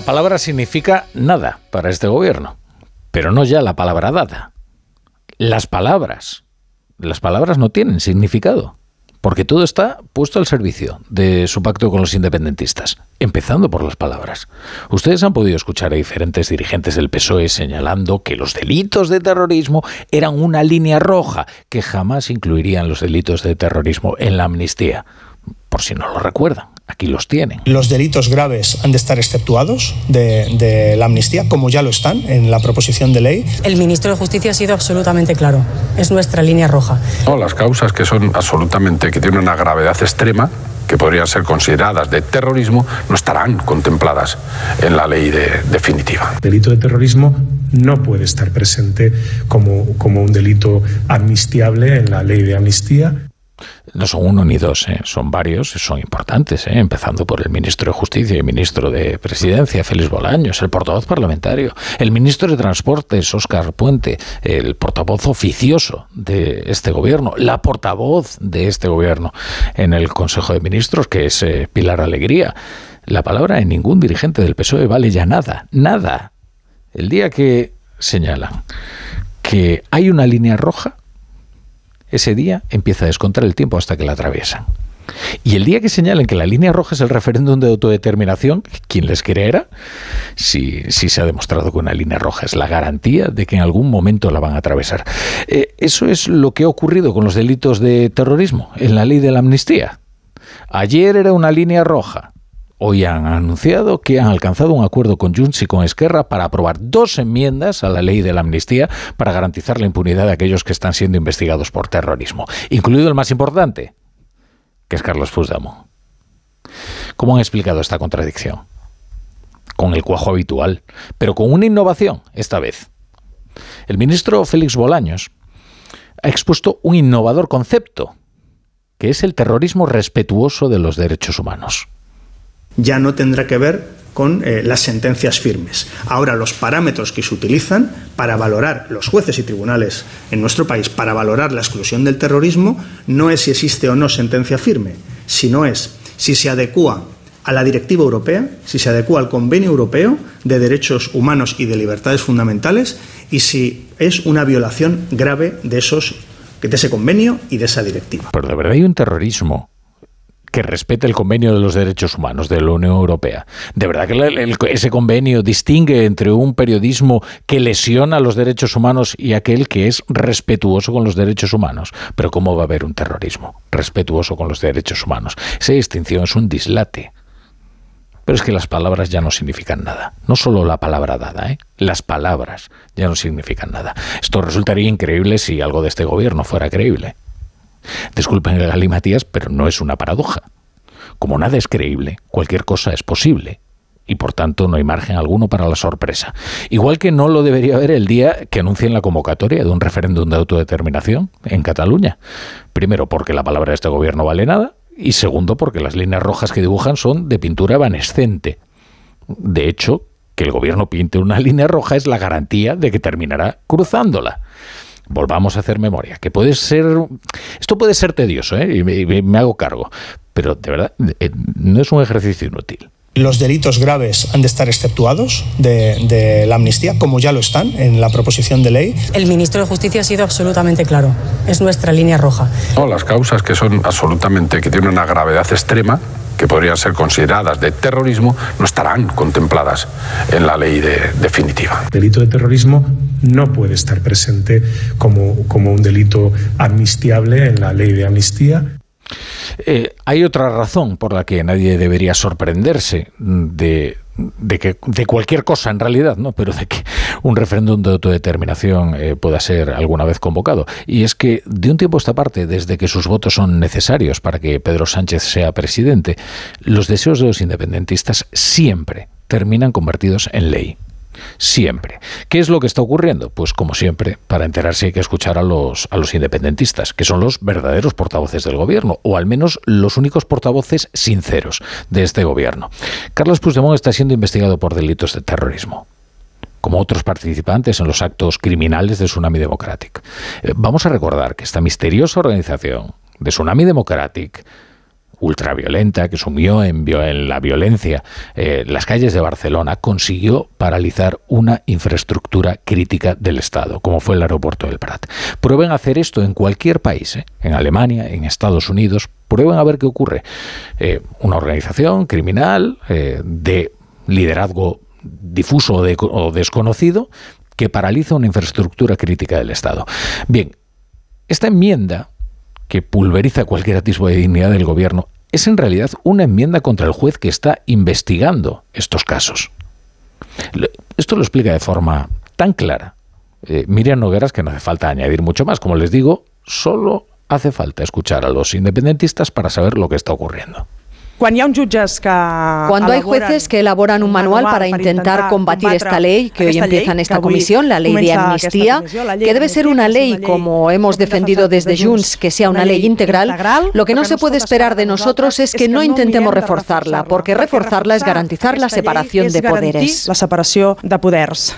La palabra significa nada para este gobierno, pero no ya la palabra dada. Las palabras. Las palabras no tienen significado, porque todo está puesto al servicio de su pacto con los independentistas, empezando por las palabras. Ustedes han podido escuchar a diferentes dirigentes del PSOE señalando que los delitos de terrorismo eran una línea roja, que jamás incluirían los delitos de terrorismo en la amnistía, por si no lo recuerdan aquí los tienen. Los delitos graves han de estar exceptuados de, la amnistía, como ya lo están en la proposición de ley. El ministro de Justicia ha sido absolutamente claro. Es nuestra línea roja. las causas que son absolutamente, que tienen una gravedad extrema, que podrían ser consideradas de terrorismo, no estarán contempladas en la ley definitiva. El delito de terrorismo no puede estar presente como, como un delito amnistiable en la ley de amnistía no son uno ni dos, ¿eh? son varios, son importantes, ¿eh? empezando por el ministro de Justicia y ministro de Presidencia, Félix Bolaños, el portavoz parlamentario, el ministro de Transportes, Óscar Puente, el portavoz oficioso de este gobierno, la portavoz de este gobierno en el Consejo de Ministros, que es eh, Pilar Alegría. La palabra en ningún dirigente del PSOE vale ya nada, nada. El día que señalan que hay una línea roja, ese día empieza a descontar el tiempo hasta que la atraviesan. Y el día que señalen que la línea roja es el referéndum de autodeterminación, ¿quién les creerá? Si, si se ha demostrado que una línea roja es la garantía de que en algún momento la van a atravesar. Eh, eso es lo que ha ocurrido con los delitos de terrorismo en la ley de la amnistía. Ayer era una línea roja, Hoy han anunciado que han alcanzado un acuerdo con Junts y con Esquerra para aprobar dos enmiendas a la ley de la amnistía para garantizar la impunidad de aquellos que están siendo investigados por terrorismo, incluido el más importante, que es Carlos Puigdemont. ¿Cómo han explicado esta contradicción? Con el cuajo habitual, pero con una innovación esta vez. El ministro Félix Bolaños ha expuesto un innovador concepto, que es el terrorismo respetuoso de los derechos humanos ya no tendrá que ver con eh, las sentencias firmes. Ahora, los parámetros que se utilizan para valorar los jueces y tribunales en nuestro país, para valorar la exclusión del terrorismo, no es si existe o no sentencia firme, sino es si se adecúa a la directiva europea, si se adecúa al convenio europeo de derechos humanos y de libertades fundamentales y si es una violación grave de esos de ese convenio y de esa directiva. Pero de verdad hay un terrorismo que respete el convenio de los derechos humanos de la Unión Europea. ¿De verdad que ese convenio distingue entre un periodismo que lesiona los derechos humanos y aquel que es respetuoso con los derechos humanos? Pero ¿cómo va a haber un terrorismo respetuoso con los derechos humanos? Esa distinción es un dislate. Pero es que las palabras ya no significan nada. No solo la palabra dada, ¿eh? las palabras ya no significan nada. Esto resultaría increíble si algo de este gobierno fuera creíble. Disculpen Gali Matías, pero no es una paradoja. Como nada es creíble, cualquier cosa es posible. Y por tanto no hay margen alguno para la sorpresa. Igual que no lo debería haber el día que anuncien la convocatoria de un referéndum de autodeterminación en Cataluña. Primero porque la palabra de este gobierno vale nada y segundo porque las líneas rojas que dibujan son de pintura evanescente. De hecho, que el gobierno pinte una línea roja es la garantía de que terminará cruzándola volvamos a hacer memoria, que puede ser, esto puede ser tedioso, ¿eh? y, me, hago cargo, pero de verdad eh, no es un ejercicio inútil. Los delitos graves han de estar exceptuados de, la amnistía, como ya lo están en la proposición de ley. El ministro de Justicia ha sido absolutamente claro. Es nuestra línea roja. las causas que son absolutamente, que tienen una gravedad extrema, que podrían ser consideradas de terrorismo no estarán contempladas en la ley definitiva. El delito de terrorismo no puede estar presente como, como un delito amnistiable en la ley de amnistía. Eh, hay otra razón por la que nadie debería sorprenderse de, de, que, de cualquier cosa en realidad, ¿no? pero de que un referéndum de autodeterminación eh, pueda ser alguna vez convocado. Y es que de un tiempo a esta parte, desde que sus votos son necesarios para que Pedro Sánchez sea presidente, los deseos de los independentistas siempre terminan convertidos en ley. Siempre. ¿Qué es lo que está ocurriendo? Pues como siempre, para enterarse hay que escuchar a los, a los independentistas, que son los verdaderos portavoces del gobierno, o al menos los únicos portavoces sinceros de este gobierno. Carlos Puigdemont está siendo investigado por delitos de terrorismo como otros participantes en los actos criminales de Tsunami Democratic. Eh, vamos a recordar que esta misteriosa organización de Tsunami Democratic ultraviolenta, que sumió en, la violencia eh, las calles de Barcelona, consiguió paralizar una infraestructura crítica del Estado, como fue el aeropuerto del Prat. Prueben hacer esto en cualquier país, ¿eh? en Alemania, en Estados Unidos, prueben a ver qué ocurre. Eh, una organización criminal de liderazgo difuso o desconocido que paraliza una infraestructura crítica del Estado. Bien, esta enmienda que pulveriza cualquier atisbo de dignidad del gobierno es en realidad una enmienda contra el juez que está investigando estos casos. Esto lo explica de forma tan clara eh, Miriam Nogueras que no hace falta añadir mucho más. Como les digo, solo hace falta escuchar a los independentistas para saber lo que está ocurriendo. Cuando hay jueces que elaboran un manual para intentar combatir esta ley que hoy empieza en esta comisión, la ley de amnistía, que debe ser una ley, como hemos defendido desde Junts, que sea una ley integral, lo que no se puede esperar de nosotros es que no intentemos reforzarla, porque reforzarla es garantizar la separación de poderes. La separación de poderes.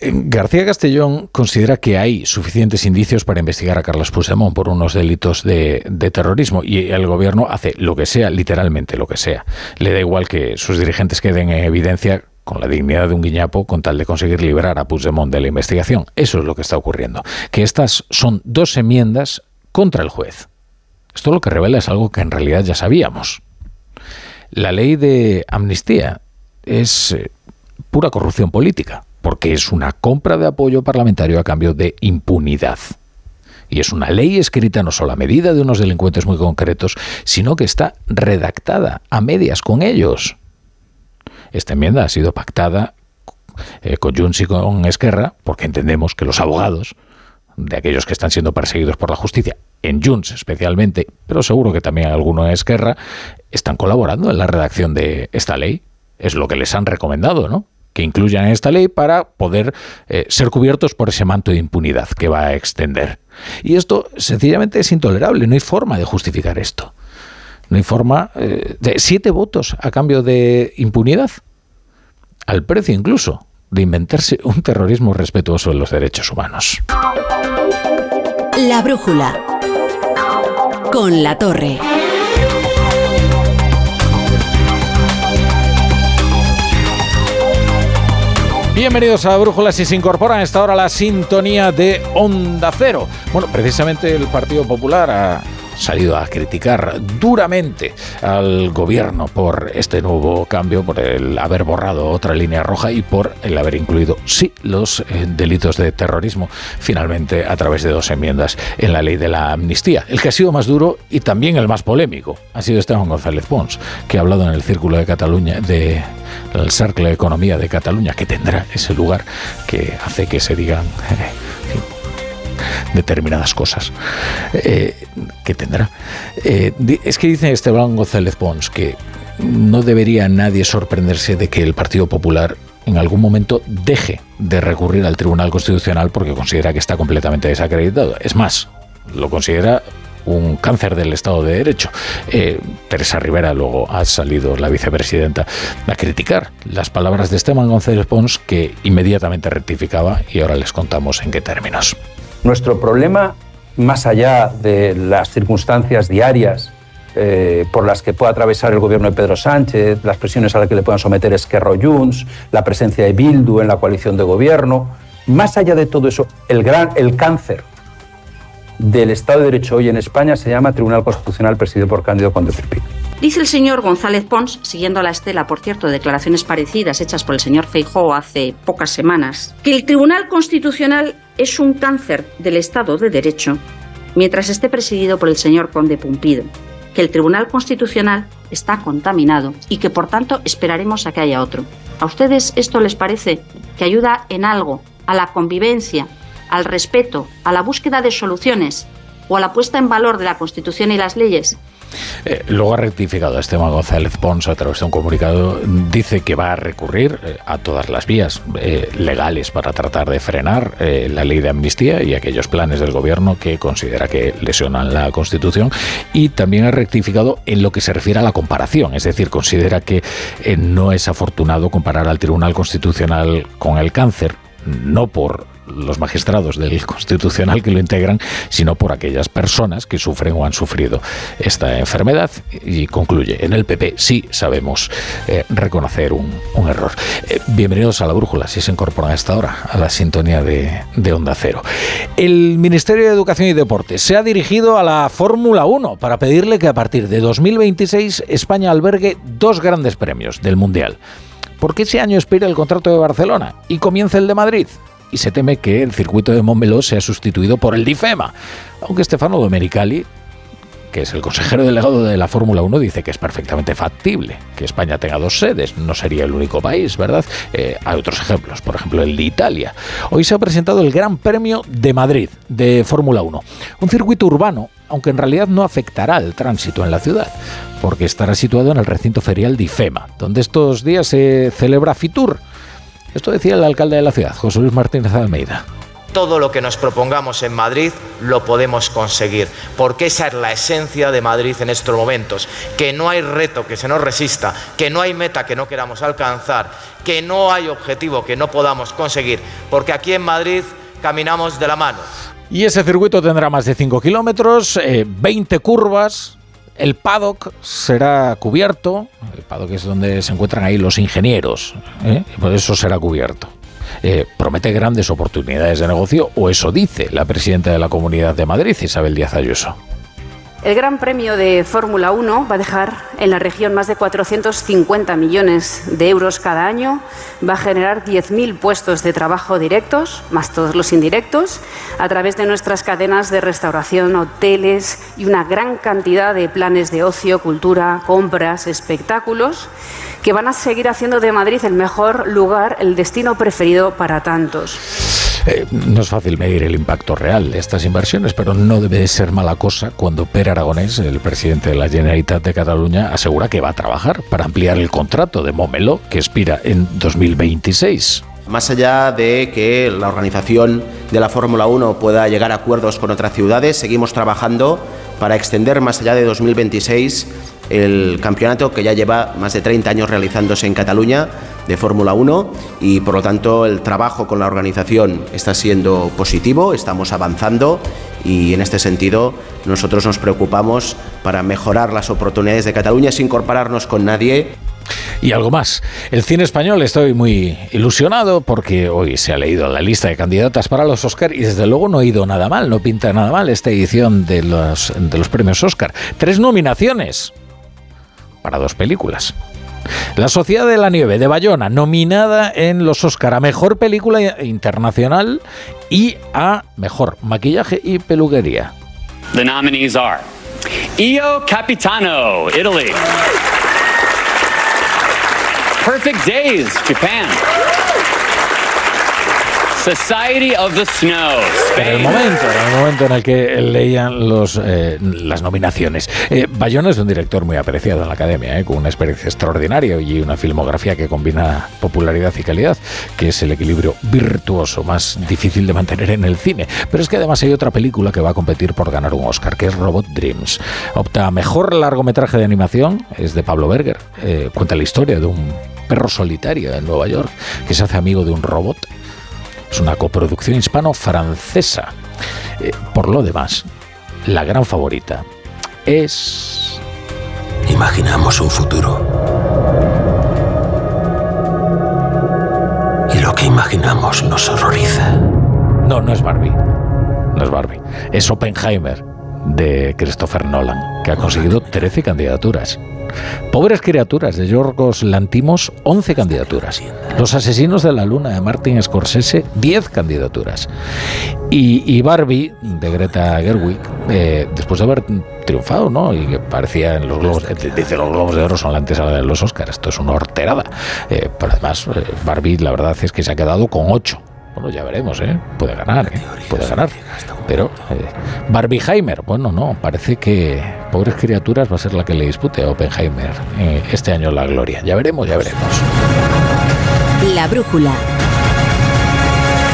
Eh, García Castellón considera que hay suficientes indicios para investigar a Carlos Puigdemont por unos delitos de terrorismo y el gobierno hace lo que sea, literalmente lo que sea. Le da igual que sus dirigentes queden en evidencia con la dignidad de un guiñapo con tal de conseguir liberar a Puigdemont de la investigación. Eso es lo que está ocurriendo. Que estas son dos enmiendas contra el juez. Esto lo que revela es algo que en realidad ya sabíamos. La ley de amnistía es eh, pura corrupción política, porque es una compra de apoyo parlamentario a cambio de impunidad. Y es una ley escrita no solo a medida de unos delincuentes muy concretos, sino que está redactada a medias con ellos. Esta enmienda ha sido pactada eh, con Junts y con Esquerra, porque entendemos que los abogados de aquellos que están siendo perseguidos por la justicia, en Junts especialmente, pero seguro que también alguno en Esquerra, están colaborando en la redacción de esta ley. Es lo que les han recomendado, ¿no? Que incluyan en esta ley para poder eh, ser cubiertos por ese manto de impunidad que va a extender. Y esto sencillamente es intolerable, no hay forma de justificar esto. No hay forma eh, de siete votos a cambio de impunidad, al precio incluso de inventarse un terrorismo respetuoso de los derechos humanos. La brújula con la torre. Bienvenidos a Brújula si se incorporan a esta hora la sintonía de Onda Cero. Bueno, precisamente el Partido Popular ha salido a criticar duramente al gobierno por este nuevo cambio, por el haber borrado otra línea roja y por el haber incluido, sí, los eh, delitos de terrorismo, finalmente a través de dos enmiendas en la ley de la amnistía. El que ha sido más duro y también el más polémico ha sido Esteban González Pons, que ha hablado en el Círculo de Cataluña de el Cercle de Economía de Cataluña, que tendrá ese lugar que hace que se digan determinadas cosas eh, que tendrá. Eh, es que dice Esteban González Pons que no debería nadie sorprenderse de que el Partido Popular en algún momento deje de recurrir al Tribunal Constitucional porque considera que está completamente desacreditado. Es más, lo considera un cáncer del Estado de Derecho. Eh, Teresa Rivera luego ha salido, la vicepresidenta, a criticar las palabras de Esteban González Pons, que inmediatamente rectificaba y ahora les contamos en qué términos. Nuestro problema, más allá de las circunstancias diarias eh, por las que pueda atravesar el gobierno de Pedro Sánchez, las presiones a las que le puedan someter Esquerra Junts, la presencia de Bildu en la coalición de gobierno, más allá de todo eso, el, gran, el cáncer del Estado de Derecho hoy en España se llama Tribunal Constitucional presidido por Cándido Conde Pipí. Dice el señor González Pons, siguiendo la estela, por cierto, de declaraciones parecidas hechas por el señor Feijóo hace pocas semanas, que el Tribunal Constitucional es un cáncer del Estado de Derecho mientras esté presidido por el señor Conde Pumpido, que el Tribunal Constitucional está contaminado y que por tanto esperaremos a que haya otro. ¿A ustedes esto les parece que ayuda en algo a la convivencia, al respeto, a la búsqueda de soluciones o a la puesta en valor de la Constitución y las leyes? Eh, luego ha rectificado Esteban González Pons a través de un comunicado. Dice que va a recurrir eh, a todas las vías eh, legales para tratar de frenar la ley de amnistía y aquellos planes del gobierno que considera que lesionan la Constitución. Y también ha rectificado en lo que se refiere a la comparación. Es decir, considera que no es afortunado comparar al Tribunal Constitucional con el cáncer, no por los magistrados del Constitucional que lo integran, sino por aquellas personas que sufren o han sufrido esta enfermedad. Y concluye, en el PP sí sabemos eh, reconocer un, error. Eh, bienvenidos a la brújula, si se incorporan a esta hora, a la sintonía de, Onda Cero. El Ministerio de Educación y Deporte se ha dirigido a la Fórmula 1 para pedirle que a partir de 2026 España albergue dos grandes premios del Mundial. Porque ese año expira el contrato de Barcelona y comienza el de Madrid y se teme que el circuito de Montmeló sea sustituido por el Difema, aunque Stefano Domenicali que es el consejero delegado de la Fórmula 1, dice que es perfectamente factible que España tenga dos sedes. No sería el único país, ¿verdad? Eh, hay otros ejemplos, por ejemplo el de Italia. Hoy se ha presentado el Gran Premio de Madrid de Fórmula 1. Un circuito urbano, aunque en realidad no afectará al tránsito en la ciudad, porque estará situado en el recinto ferial de donde estos días se celebra Fitur. Esto decía el alcalde de la ciudad, José Luis Martínez Almeida todo lo que nos propongamos en Madrid lo podemos conseguir, porque esa es la esencia de Madrid en estos momentos, que no hay reto que se nos resista, que no hay meta que no queramos alcanzar, que no hay objetivo que no podamos conseguir, porque aquí en Madrid caminamos de la mano. Y ese circuito tendrá más de 5 kilómetros, 20 eh, curvas, el paddock será cubierto, el paddock es donde se encuentran ahí los ingenieros, ¿eh? por eso será cubierto. Eh, promete grandes oportunidades de negocio, o eso dice la presidenta de la Comunidad de Madrid, Isabel Díaz Ayuso. El Gran Premio de Fórmula 1 va a dejar en la región más de 450 millones de euros cada año, va a generar 10.000 puestos de trabajo directos, más todos los indirectos, a través de nuestras cadenas de restauración, hoteles y una gran cantidad de planes de ocio, cultura, compras, espectáculos, que van a seguir haciendo de Madrid el mejor lugar, el destino preferido para tantos. Eh, no es fácil medir el impacto real de estas inversiones, pero no debe de ser mala cosa cuando Per Aragonés, el presidente de la Generalitat de Cataluña, asegura que va a trabajar para ampliar el contrato de Momelo, que expira en 2026. Más allá de que la organización de la Fórmula 1 pueda llegar a acuerdos con otras ciudades, seguimos trabajando para extender más allá de 2026 el campeonato que ya lleva más de 30 años realizándose en Cataluña de Fórmula 1 y por lo tanto el trabajo con la organización está siendo positivo, estamos avanzando y en este sentido nosotros nos preocupamos para mejorar las oportunidades de Cataluña sin incorporarnos con nadie. Y algo más. El cine español estoy muy ilusionado porque hoy se ha leído la lista de candidatas para los Oscar y desde luego no ha ido nada mal, no pinta nada mal esta edición de los, de los premios Oscar. Tres nominaciones para dos películas. La Sociedad de la Nieve de Bayona, nominada en los Oscar a Mejor Película Internacional y a Mejor Maquillaje y Peluquería. The nominees are Io Capitano, Italy. Perfect Days, Japan. Society of the Snow. En el momento, en el momento en el que leían los, eh, las nominaciones. Eh, Bayona es un director muy apreciado en la academia, eh, con una experiencia extraordinaria y una filmografía que combina popularidad y calidad, que es el equilibrio virtuoso más difícil de mantener en el cine. Pero es que además hay otra película que va a competir por ganar un Oscar, que es Robot Dreams. Opta a mejor largometraje de animación, es de Pablo Berger. Cuenta la historia de un perro solitario en Nueva York que se hace amigo de un robot es una coproducción hispano-francesa. Eh, por lo demás, la gran favorita es... Imaginamos un futuro. Y lo que imaginamos nos horroriza. No, no es Barbie. No es Barbie. Es Oppenheimer de Christopher Nolan, que ha conseguido 13 candidaturas. Pobres criaturas de Yorgos Lantimos, 11 candidaturas. Los asesinos de la luna de Martin Scorsese, 10 candidaturas. Y, Barbie, de Greta Gerwig, eh, después de haber triunfado, ¿no? Y que parecía en los globos, eh, dice los globos de oro son la antesala de los Oscars, esto es una horterada. Eh, pero además, Barbie, la verdad es que se ha quedado con 8 bueno, ya veremos, ¿eh? Puede ganar, ¿eh? Puede ganar. Pero eh, Barbieheimer, bueno, no, parece que Pobres Criaturas va a ser la que le dispute a Oppenheimer eh, este año la gloria. Ya veremos, ya veremos. La brújula.